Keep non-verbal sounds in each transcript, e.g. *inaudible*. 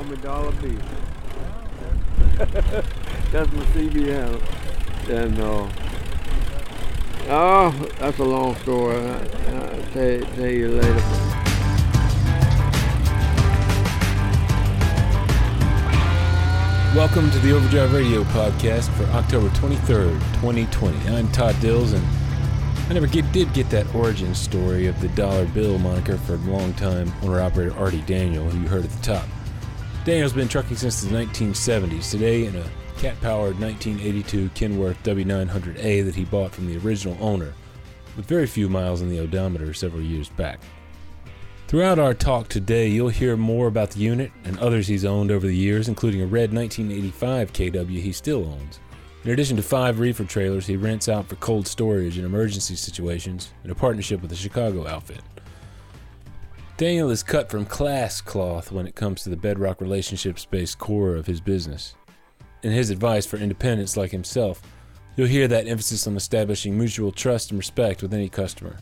call me Dollar Bill. *laughs* that's my CBM. And uh, oh, that's a long story. I, will tell, tell you later. Welcome to the Overdrive Radio podcast for October 23rd, 2020. I'm Todd Dills, and I never get, did get that origin story of the dollar bill moniker for a long time owner operator Artie Daniel, who you heard at the top. Daniel's been trucking since the 1970s. Today, in a cat powered 1982 Kenworth W900A that he bought from the original owner, with very few miles on the odometer several years back. Throughout our talk today, you'll hear more about the unit and others he's owned over the years, including a red 1985 KW he still owns. In addition to five reefer trailers, he rents out for cold storage in emergency situations in a partnership with a Chicago outfit. Daniel is cut from class cloth when it comes to the bedrock relationships based core of his business. In his advice for independents like himself, you'll hear that emphasis on establishing mutual trust and respect with any customer.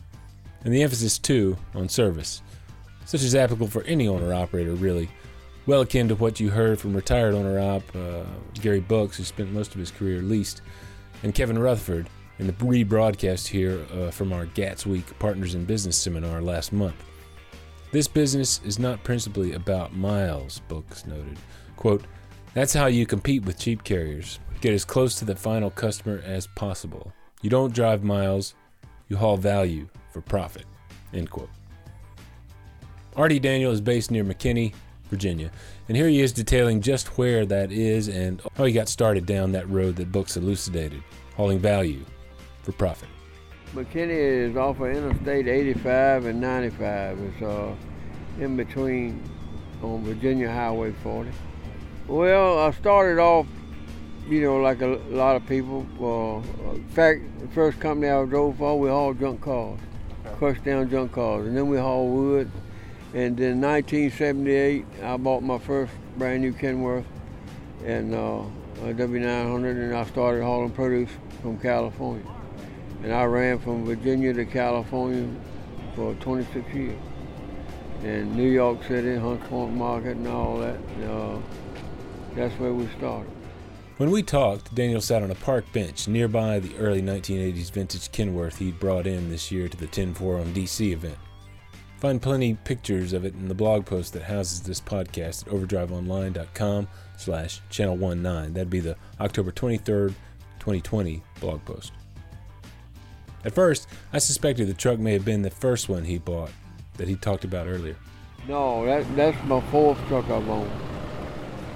And the emphasis, too, on service such as applicable for any owner operator, really. Well akin to what you heard from retired owner op uh, Gary Buchs, who spent most of his career leased, and Kevin Rutherford in the rebroadcast here uh, from our GATS Week Partners in Business seminar last month. This business is not principally about miles, Buchs noted. Quote, That's how you compete with cheap carriers. Get as close to the final customer as possible. You don't drive miles, you haul value for profit. End quote. Artie Daniel is based near McKenney, Virginia, and here he is detailing just where that is and how he got started down that road that Buchs elucidated, hauling value for profit. McKenney is off of Interstate 85 and 95. It's uh, in between on Virginia Highway 40. Well, I started off, you know, like a lot of people. Uh, in fact, the first company I drove for, we hauled junk cars, crushed down junk cars, and then we hauled wood and in 1978, I bought my first brand new Kenworth and uh, a W900, and I started hauling produce from California. And I ran from Virginia to California for 26 years. And New York City, Hunts Point Market, and all that. Uh, that's where we started. When we talked, Daniel sat on a park bench nearby the early 1980s vintage Kenworth he'd brought in this year to the 10 Forum DC event. Find plenty pictures of it in the blog post that houses this podcast at overdriveonline.com slash channel 19. That'd be the October 23rd, 2020 blog post. At first, I suspected the truck may have been the first one he bought that he talked about earlier. No, that, that's my fourth truck I've owned.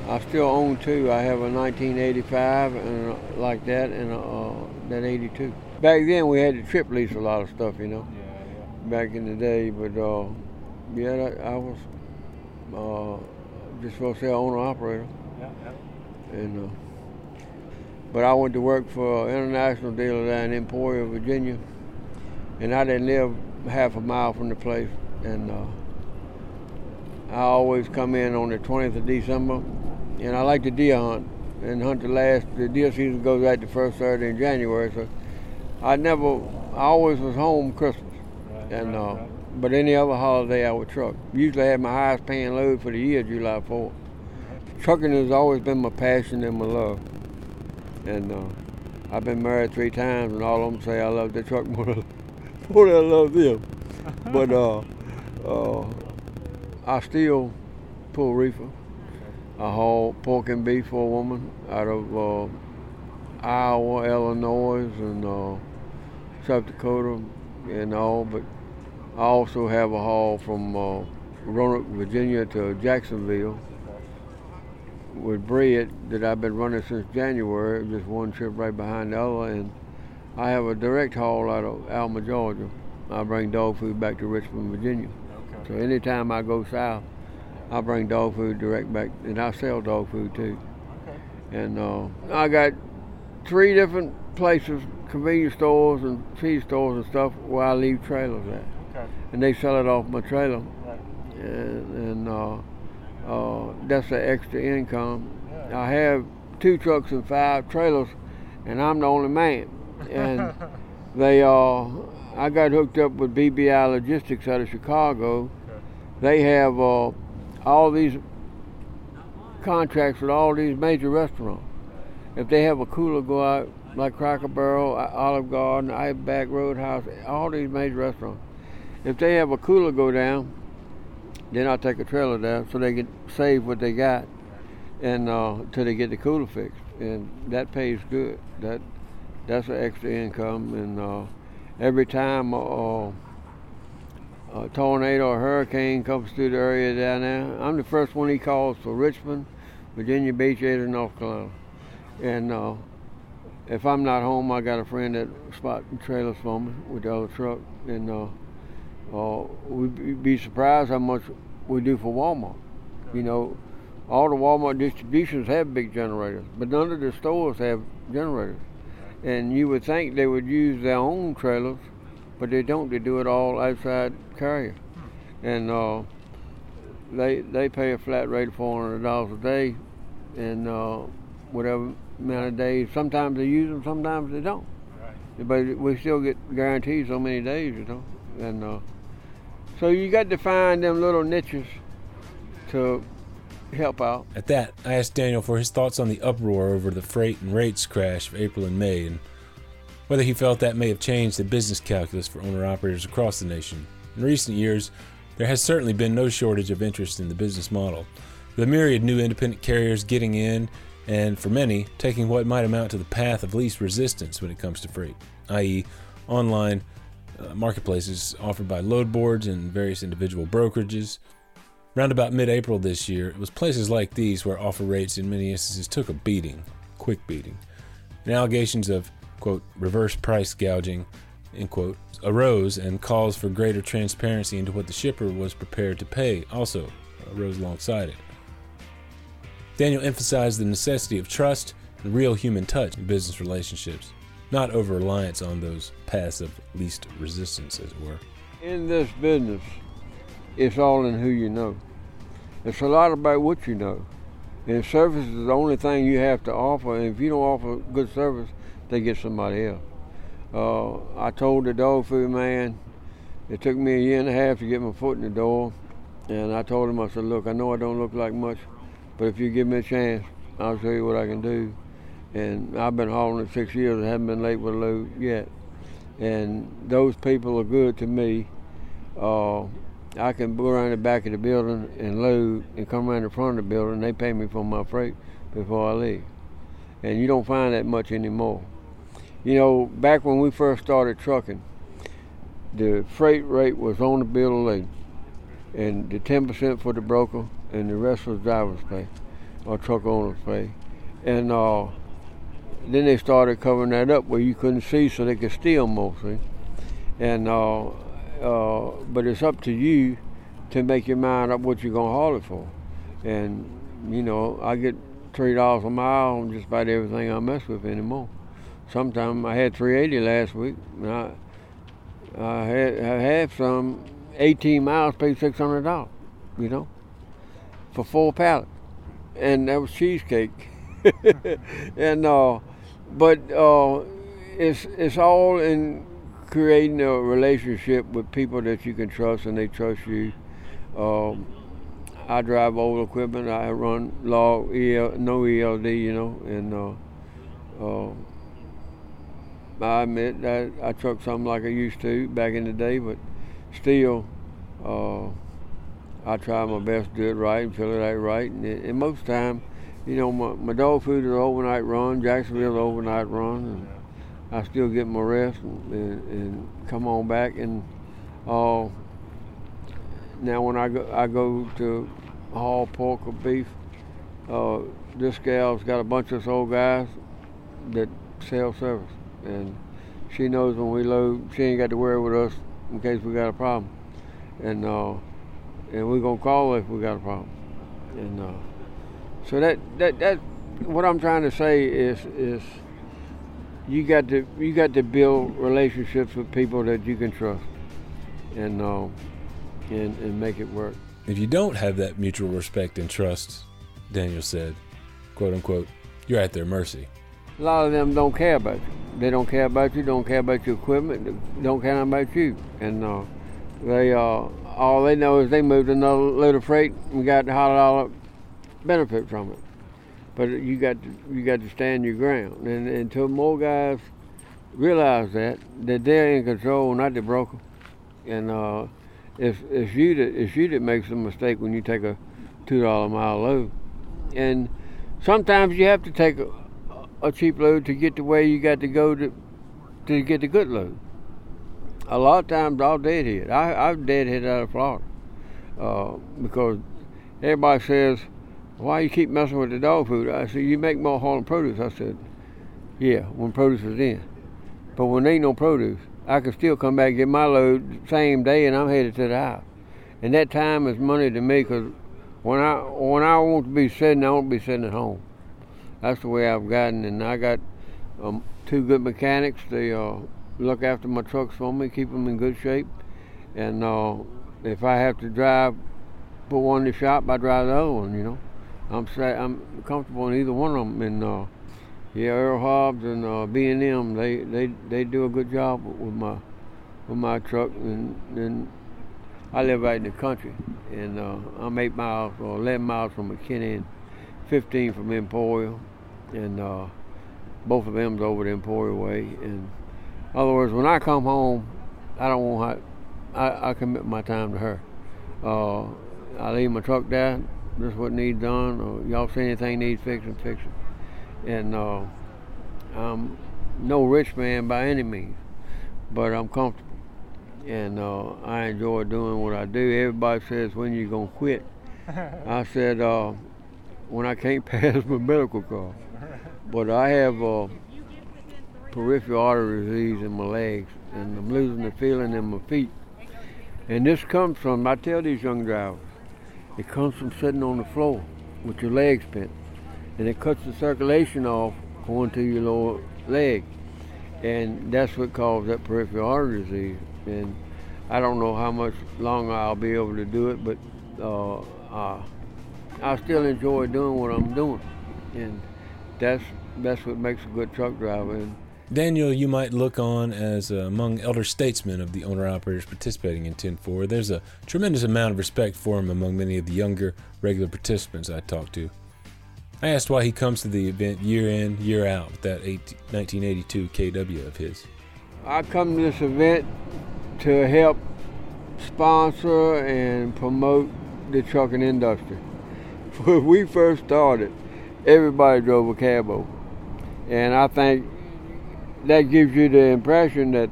I still own two. I have a 1985 and a, like that and a, uh, that 82. Back then we had to trip lease a lot of stuff, you know. Yeah yeah. back in the day, but uh, yeah, I was uh, just for say owner operator. Yeah, yeah. And uh, but I went to work for an international dealer down in Emporia, Virginia, and I didn't live half a mile from the place, and uh, I always come in on the 20th of December, and I like to deer hunt and hunt the last. The deer season goes out the first Saturday in January, so I never, I always was home Christmas and uh, but any other holiday I would truck. Usually I had my highest paying load for the year, July 4th. Trucking has always been my passion and my love. And uh, I've been married three times, and all of them say I love the truck *laughs* more than, I love them. but uh, uh, I still pull reefer. I haul pork and beef for a woman out of uh, Iowa, Illinois, and uh, South Dakota, and all. But I also have a haul from uh, Roanoke, Virginia to Jacksonville with bread that I've been running since January, just one trip right behind the other. And I have a direct haul out of Alma, Georgia. I bring dog food back to Richmond, Virginia. Okay. So anytime I go south, I bring dog food direct back, and I sell dog food too. Okay. And uh, I got three different places, convenience stores and feed stores and stuff, where I leave trailers at and they sell it off my trailer, right. and, and uh, uh, that's the extra income. Yeah. I have two trucks and five trailers, and I'm the only man. And *laughs* they, uh, I got hooked up with BBI Logistics out of Chicago. Okay. They have uh, all these contracts with all these major restaurants. If they have a cooler go out, like Cracker Barrel, Olive Garden, Outback Roadhouse, all these major restaurants, if they have a cooler go down, then I take a trailer down so they can save what they got and uh, till they get the cooler fixed, and that pays good. That that's an extra income, and uh, every time a, a tornado or hurricane comes through the area down there, I'm the first one he calls for Richmond, Virginia Beach, or North Carolina, and uh, if I'm not home, I got a friend that spot trailers for me with the other truck, and uh, uh, we'd be surprised how much we do for Walmart. You know, all the Walmart distributions have big generators, but none of the stores have generators. And you would think they would use their own trailers, but they don't. They do it all outside carrier, and uh, they they pay a flat rate of four hundred dollars a day, and uh, whatever amount of days. Sometimes they use them, sometimes they don't. Right. But we still get guaranteed so many days, you know, and uh, so you got to find them little niches to help out. At that, I asked Daniel for his thoughts on the uproar over the freight and rates crash of April and May, and whether he felt that may have changed the business calculus for owner operators across the nation. In recent years, there has certainly been no shortage of interest in the business model. The myriad new independent carriers getting in, and for many, taking what might amount to the path of least resistance when it comes to freight, i.e., online uh, marketplaces offered by load boards and various individual brokerages Round about mid April this year, it was places like these where offer rates in many instances took a beating, quick beating. And allegations of, quote, reverse price gouging, end quote, arose, and calls for greater transparency into what the shipper was prepared to pay also arose alongside it. Daniel emphasized the necessity of trust and real human touch in business relationships, not over reliance on those paths of least resistance, as it were. In this business, it's all in who you know. It's a lot about what you know. And service is the only thing you have to offer. And if you don't offer good service, they get somebody else. Uh, I told the dog food man, it took me a year and a half to get my foot in the door. And I told him, I said, look, I know I don't look like much, but if you give me a chance, I'll show you what I can do. And I've been hauling it six years and haven't been late with a load yet. And those people are good to me. Uh, I can go around the back of the building and load and come around the front of the building. They pay me for my freight before I leave. And you don't find that much anymore. You know, back when we first started trucking, the freight rate was on the bill of lading. And the 10% for the broker and the rest was driver's pay or truck owner's pay. And uh, then they started covering that up where you couldn't see so they could steal see? And uh, uh, but it's up to you to make your mind up what you're gonna haul it for. And you know, I get three dollars a mile on just about everything I mess with anymore. Sometimes I had 380 last week. And I I had I had some 18 miles paid six hundred dollars. You know, for four pallets, and that was cheesecake. *laughs* and uh, but uh, it's it's all in creating a relationship with people that you can trust and they trust you. Um, I drive old equipment. I run log EL, no ELD, you know, and uh, uh, I admit that I truck something like I used to back in the day, but still, uh, I try my best to do it right and fill it out right. And, it, and most time, you know, my, my dog food is an overnight run. Jacksonville's an overnight run. And, I still get my rest and, and, and come on back. And uh, now when I go, I go to haul pork or beef. Uh, this gal's got a bunch of old guys that sell service, and she knows when we load, she ain't got to worry with us in case we got a problem, and uh, and we're gonna call if we got a problem, and uh, so that that that what I'm trying to say is is you got to you got to build relationships with people that you can trust, and uh, and and make it work. If you don't have that mutual respect and trust, Daniel said, "quote unquote," you're at their mercy. A lot of them don't care about you. They don't care about you. Don't care about your equipment. Don't care about you. And uh, they uh, all they know is they moved another load of freight and got the all dollar benefit from it. But you got to you got to stand your ground, and until more guys realize that that they're in control, not the broker, and uh, it's it's you that it's you that makes a mistake when you take a two dollar mile load, and sometimes you have to take a, a cheap load to get to where you got to go to to get the good load. A lot of times I'll deadhead. I I've deadhead out of Florida uh, because everybody says, "Why you keep messing with the dog food?" I said, "You make more hauling produce." I said, "Yeah, when produce is in, but when ain't no produce, I can still come back get my load same day, and I'm headed to the house. And that time is money to me because when I when I want to be sitting, I won't be sitting at home. That's the way I've gotten, and I got um, two good mechanics. They uh, look after my trucks for me, keep them in good shape, and uh, if I have to drive, put one in the shop, I drive the other one. You know, I'm I'm comfortable in either one of them, and uh, yeah, Earl Hobbs and uh, B&M, they, they they do a good job with my with my truck, and, and I live right in the country, and uh, I'm eight miles or 11 miles from McKenney, and 15 from Emporia, and uh, both of them's over the Emporia way. And in other words, when I come home, I don't want I, I commit my time to her. Uh, I leave my truck there. This is what needs done. Or y'all see anything needs fixing, fixing and uh, I'm no rich man by any means, but I'm comfortable, and uh, I enjoy doing what I do. Everybody says, "When you gonna quit?" *laughs* I said, uh, "When I can't *laughs* pass my medical card." But I have uh, peripheral artery disease in my legs, and I'm losing the feeling in my feet. And this comes from, I tell these young drivers, it comes from sitting on the floor with your legs bent and it cuts the circulation off going to your lower leg. And that's what causes that peripheral artery disease. And I don't know how much longer I'll be able to do it, but uh, uh, I still enjoy doing what I'm doing. And that's that's what makes a good truck driver. And Daniel, you might look on as uh, among elder statesmen of the owner operators participating in 10-4. There's a tremendous amount of respect for him among many of the younger regular participants I talked to. I asked why he comes to the event year in, year out with that 18, 1982 KW of his. I come to this event to help sponsor and promote the trucking industry. *laughs* When we first started, everybody drove a cabo. And I think that gives you the impression that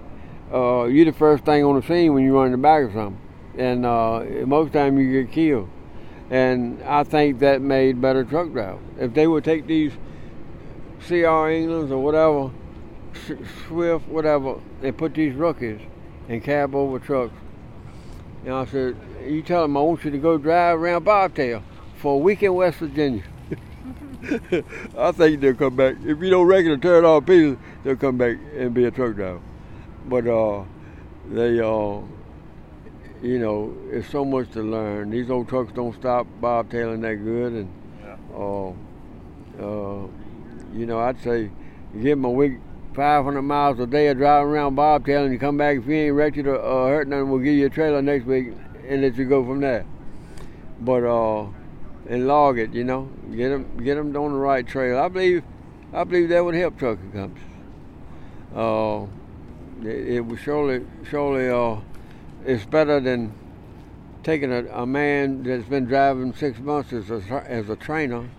uh, you're the first thing on the scene when you run in the back of something. And uh, most time you get killed. And I think that made better truck drivers. If they would take these CR Englands or whatever, Swift, whatever, and put these rookies and cab over trucks. And I said, you tell them I want you to go drive around Bobtail for a week in West Virginia. *laughs* I think they'll come back. If you don't reckon to turn off pieces, they'll come back and be a truck driver. But uh, they uh, you know, it's so much to learn. These old trucks don't stop bobtailing that good, and yeah. uh, uh, you know, I'd say you give them a week, 500 miles a day of driving around bobtailing. You come back if you ain't wrecked or uh, hurt nothing, we'll give you a trailer next week and let you go from there. But uh, and log it, you know, get them get them on the right trail. I believe, I believe that would help trucking companies. Uh, it, it surely surely uh it's better than taking a, a man that's been driving six months as a, as a trainer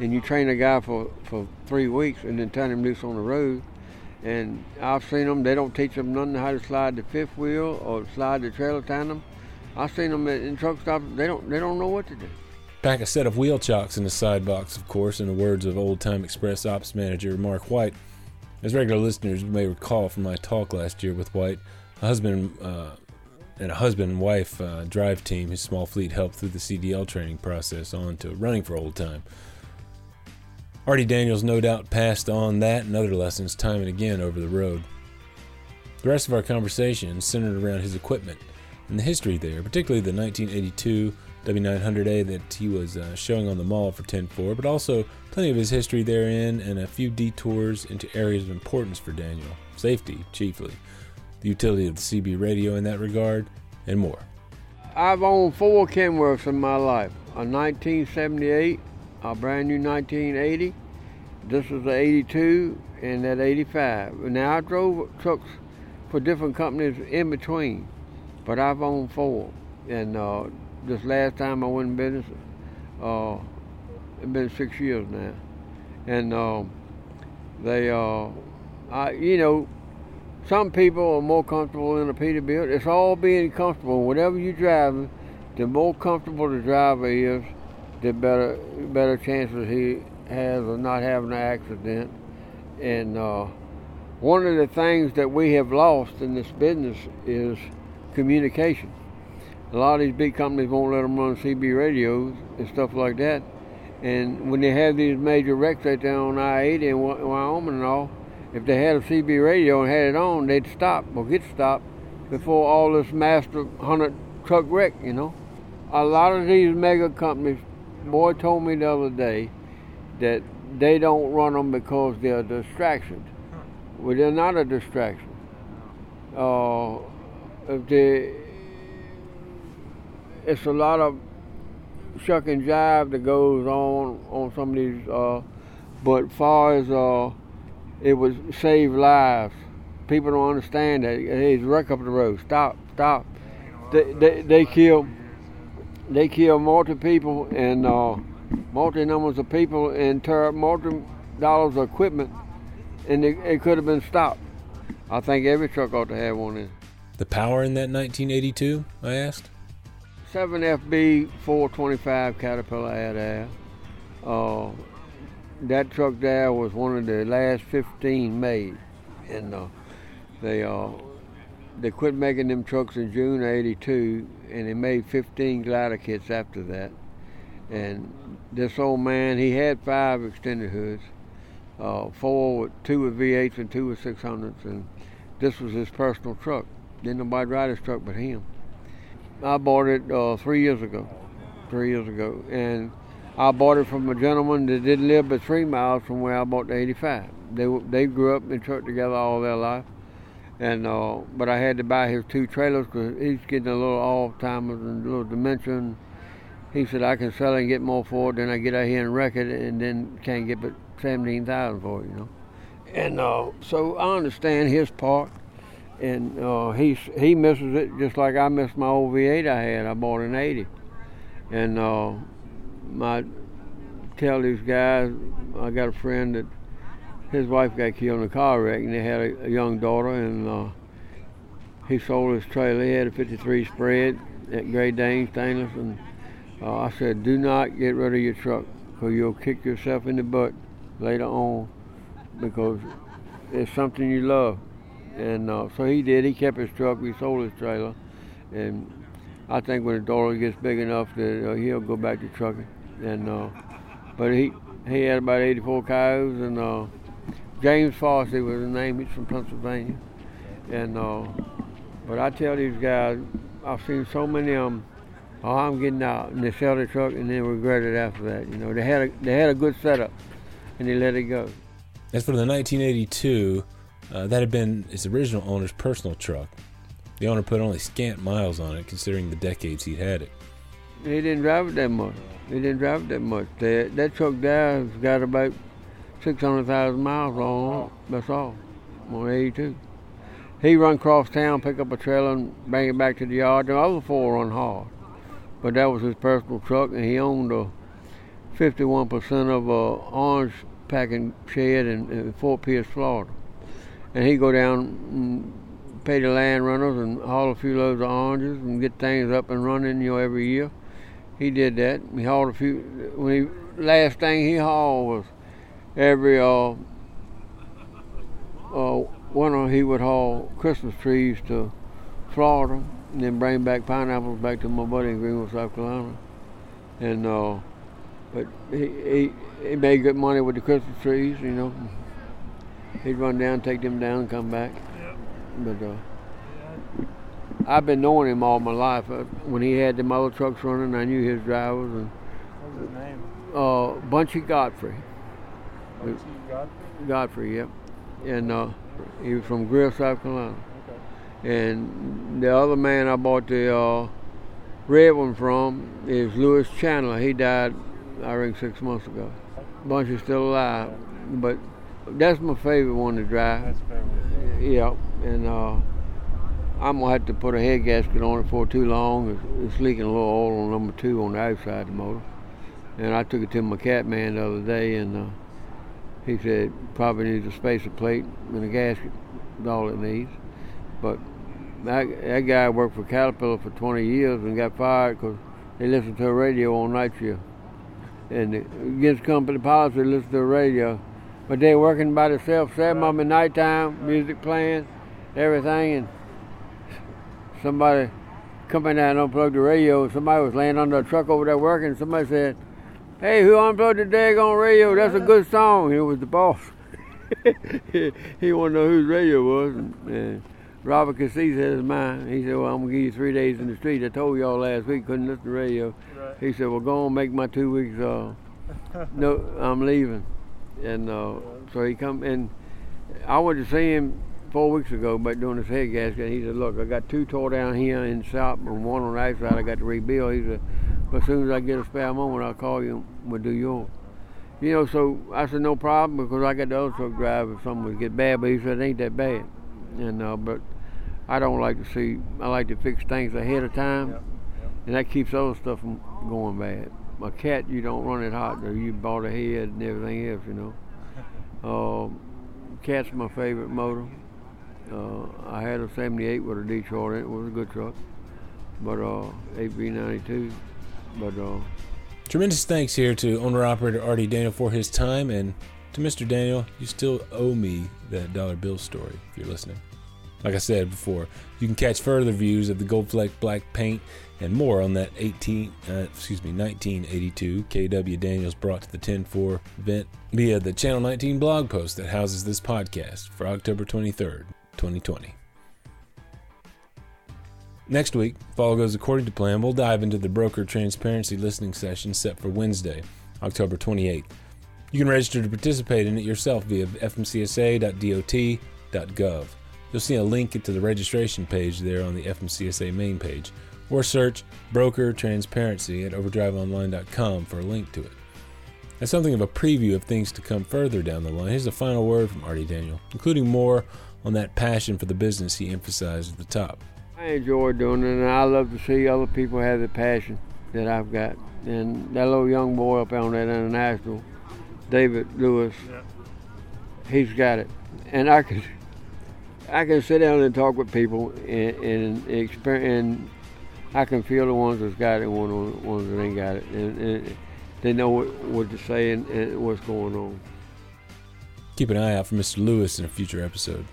and you train a guy for, for three weeks and then turn him loose on the road. And I've seen them, they don't teach them nothing how to slide the fifth wheel or slide the trailer tandem. I've seen them in truck stops, they don't, they don't know what to do. Pack a set of wheel chocks in the side box, of course, in the words of old time Express Ops manager Mark White. As regular listeners may recall from my talk last year with White, a husband uh, and a husband and wife uh, drive team. His small fleet helped through the CDL training process on to running for old time. Artie Daniels no doubt passed on that and other lessons time and again over the road. The rest of our conversation centered around his equipment and the history there, particularly the 1982 W900A that he was uh, showing on the mall for 10-4, but also plenty of his history therein and a few detours into areas of importance for Daniel, safety chiefly the utility of the CB radio in that regard, and more. I've owned four Kenworths in my life a 1978, a brand new 1980. This was the 82 and that 85. Now I drove trucks for different companies in between, but I've owned four. And uh, this last time I went in business, uh, it's been six years now, and uh, they, uh, I, you know, some people are more comfortable in a Peterbilt. It's all being comfortable. Whatever you're driving, the more comfortable the driver is, the better better chances he has of not having an accident. And uh, one of the things that we have lost in this business is communication. A lot of these big companies won't let them run CB radios and stuff like that. And when they have these major wrecks right there on I-80 in Wyoming and all, if they had a CB radio and had it on, they'd stop or get stopped before all this master 100 truck wreck, you know. A lot of these mega companies, boy told me the other day that they don't run them because they're distractions. distraction. Well, they're not a distraction. Uh, if they, it's a lot of shuck and jive that goes on on some of these, uh, but far as uh, it was save lives. People don't understand that. Hey, wreck up the road. Stop, stop. They, they, they kill they kill multi people and uh, multi numbers of people and tear up multi dollars of equipment, and it, it could have been stopped. I think every truck ought to have one in. The power in that 1982? I asked. 7FB 425 Caterpillar had there. Uh, that truck there was one of the last 15 made, and uh, they uh, they quit making them trucks in June '82, and they made 15 glider kits after that. And this old man, he had five extended hoods, uh, four with two with V8s and two with 600s, and this was his personal truck. Didn't nobody ride his truck but him. I bought it uh, three years ago, three years ago, and I bought it from a gentleman that didn't live but three miles from where I bought the 85. They they grew up in truck together all their life, and uh, but I had to buy his two trailers because he's getting a little Alzheimer's and a little dementia. He said I can sell it and get more for it than I get out here and wreck it, and then can't get but seventeen thousand for it, you know. And uh, so I understand his part, and uh, he he misses it just like I missed my old V8 I had. I bought an 80, and uh, I tell these guys, I got a friend that his wife got killed in a car wreck, and they had a, a young daughter, and uh, he sold his trailer. He had a 53 spread at Great Dane stainless, and uh, I said, do not get rid of your truck, because you'll kick yourself in the butt later on, because it's something you love. And uh, so he did. He kept his truck. We sold his trailer, and I think when the daughter gets big enough that uh, he'll go back to trucking. And uh, but he he had about 84 cows, and uh, James Fossey was his name. He's from Pennsylvania, and uh, but I tell these guys, I've seen so many of them. Oh, I'm getting out, and they sell their truck and then regret it after that. You know, they had a they had a good setup, and they let it go. As for the 1982, uh, that had been his original owner's personal truck. The owner put only scant miles on it, considering the decades he'd had it. He didn't drive it that much. He didn't drive it that much. That, that truck there has got about 600,000 miles on it. That's all. On 82. He run across town, pick up a trailer, and bring it back to the yard. The other four run hard. But that was his personal truck, and he owned a 51% of a orange packing shed in, in Fort Pierce, Florida. And he'd go down and pay the land runners and haul a few loads of oranges and get things up and running, you know, every year. He did that. He hauled a few. When he last thing he hauled was every uh, uh, winter he would haul Christmas trees to Florida and then bring back pineapples back to my buddy in Greenville, South Carolina. And uh, but he, he he made good money with the Christmas trees, you know. He'd run down, take them down, and come back. But uh, I've been knowing him all my life. Uh, when he had them other trucks running, I knew his drivers. And What's his name? uh, Bunchy Godfrey. Bunchy Godfrey? Godfrey, yep. And uh, he was from Greer, South Carolina. Okay. And the other man I bought the uh, red one from is Lewis Chandler. He died I think six months ago. Bunch is still alive, but that's my favorite one to drive. That's favorite. Yeah, and uh, I'm gonna have to put a head gasket on it for too long. It's, it's leaking a little oil on number two on the outside of the motor. And I took it to my cat man the other day, and uh, he said probably needs a spacer plate and a gasket. Is all it needs. But that, that guy worked for Caterpillar for 20 years and got fired because they listened to a radio all night shift. And against company policy, listened to the radio. But they working by themselves, seven of them at nighttime, music playing, everything, and somebody coming down and unplugged the radio. Somebody was laying under a truck over there working. Somebody said, "Hey, who unplugged the daggone radio? That's a good song." It was the boss. he, *laughs* he wanted to know whose radio it was, and, and Robert Cassie said it's mine. He said, "Well, I'm gonna give you three days in the street." I told y'all last week couldn't listen to the radio. Right. He said, "Well, go on, make my two weeks. Uh, *laughs* no, I'm leaving." And uh, so he come and I went to see him four weeks ago about doing his head gasket. He said, "Look, I got two tore down here in the shop and one on the outside. I got to rebuild." He said, "But as soon as I get a spare moment, I'll call you and we'll do yours." You know, so I said no problem because I got the other truck driver if something would get bad. But he said it ain't that bad, and uh, but I don't like to see. I like to fix things ahead of time, Yep, and that keeps other stuff from going bad. A cat, you don't run it hot. Or you bought a head and everything else, you know. *laughs* Um, cat's my favorite motor. Uh, I had a 78 with a Detroit in it. It was a good truck. But uh, 8V92. But uh, Tremendous thanks here to owner operator Artie Daniel for his time, and to Mr. Daniel, you still owe me that dollar bill story if you're listening. Like I said before, you can catch further views of the Gold Fleck black paint and more on that 18, uh, excuse me, 1982 KW Daniels brought to the 10-4 event via the Channel 19 blog post that houses this podcast for October 23rd, 2020. Next week, if all goes according to plan, we'll dive into the broker transparency listening session set for Wednesday, October 28th. You can register to participate in it yourself via fmcsa.dot.gov. You'll see a link to the registration page there on the FMCSA main page, or search Broker Transparency at overdriveonline.com for a link to it. As something of a preview of things to come further down the line, here's a final word from Artie Daniel, including more on that passion for the business he emphasized at the top. I enjoy doing it, and I love to see other people have the passion that I've got. And that little young boy up on that international, David Lewis, Yep. he's got it. And I can, I can sit down and talk with people and, and experience, and I can feel the ones that's got it and one the ones that ain't got it. And, and they know what, what to say and, and what's going on. Keep an eye out for Mr. Lewis in a future episode.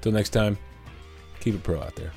Till next time, keep it pro out there.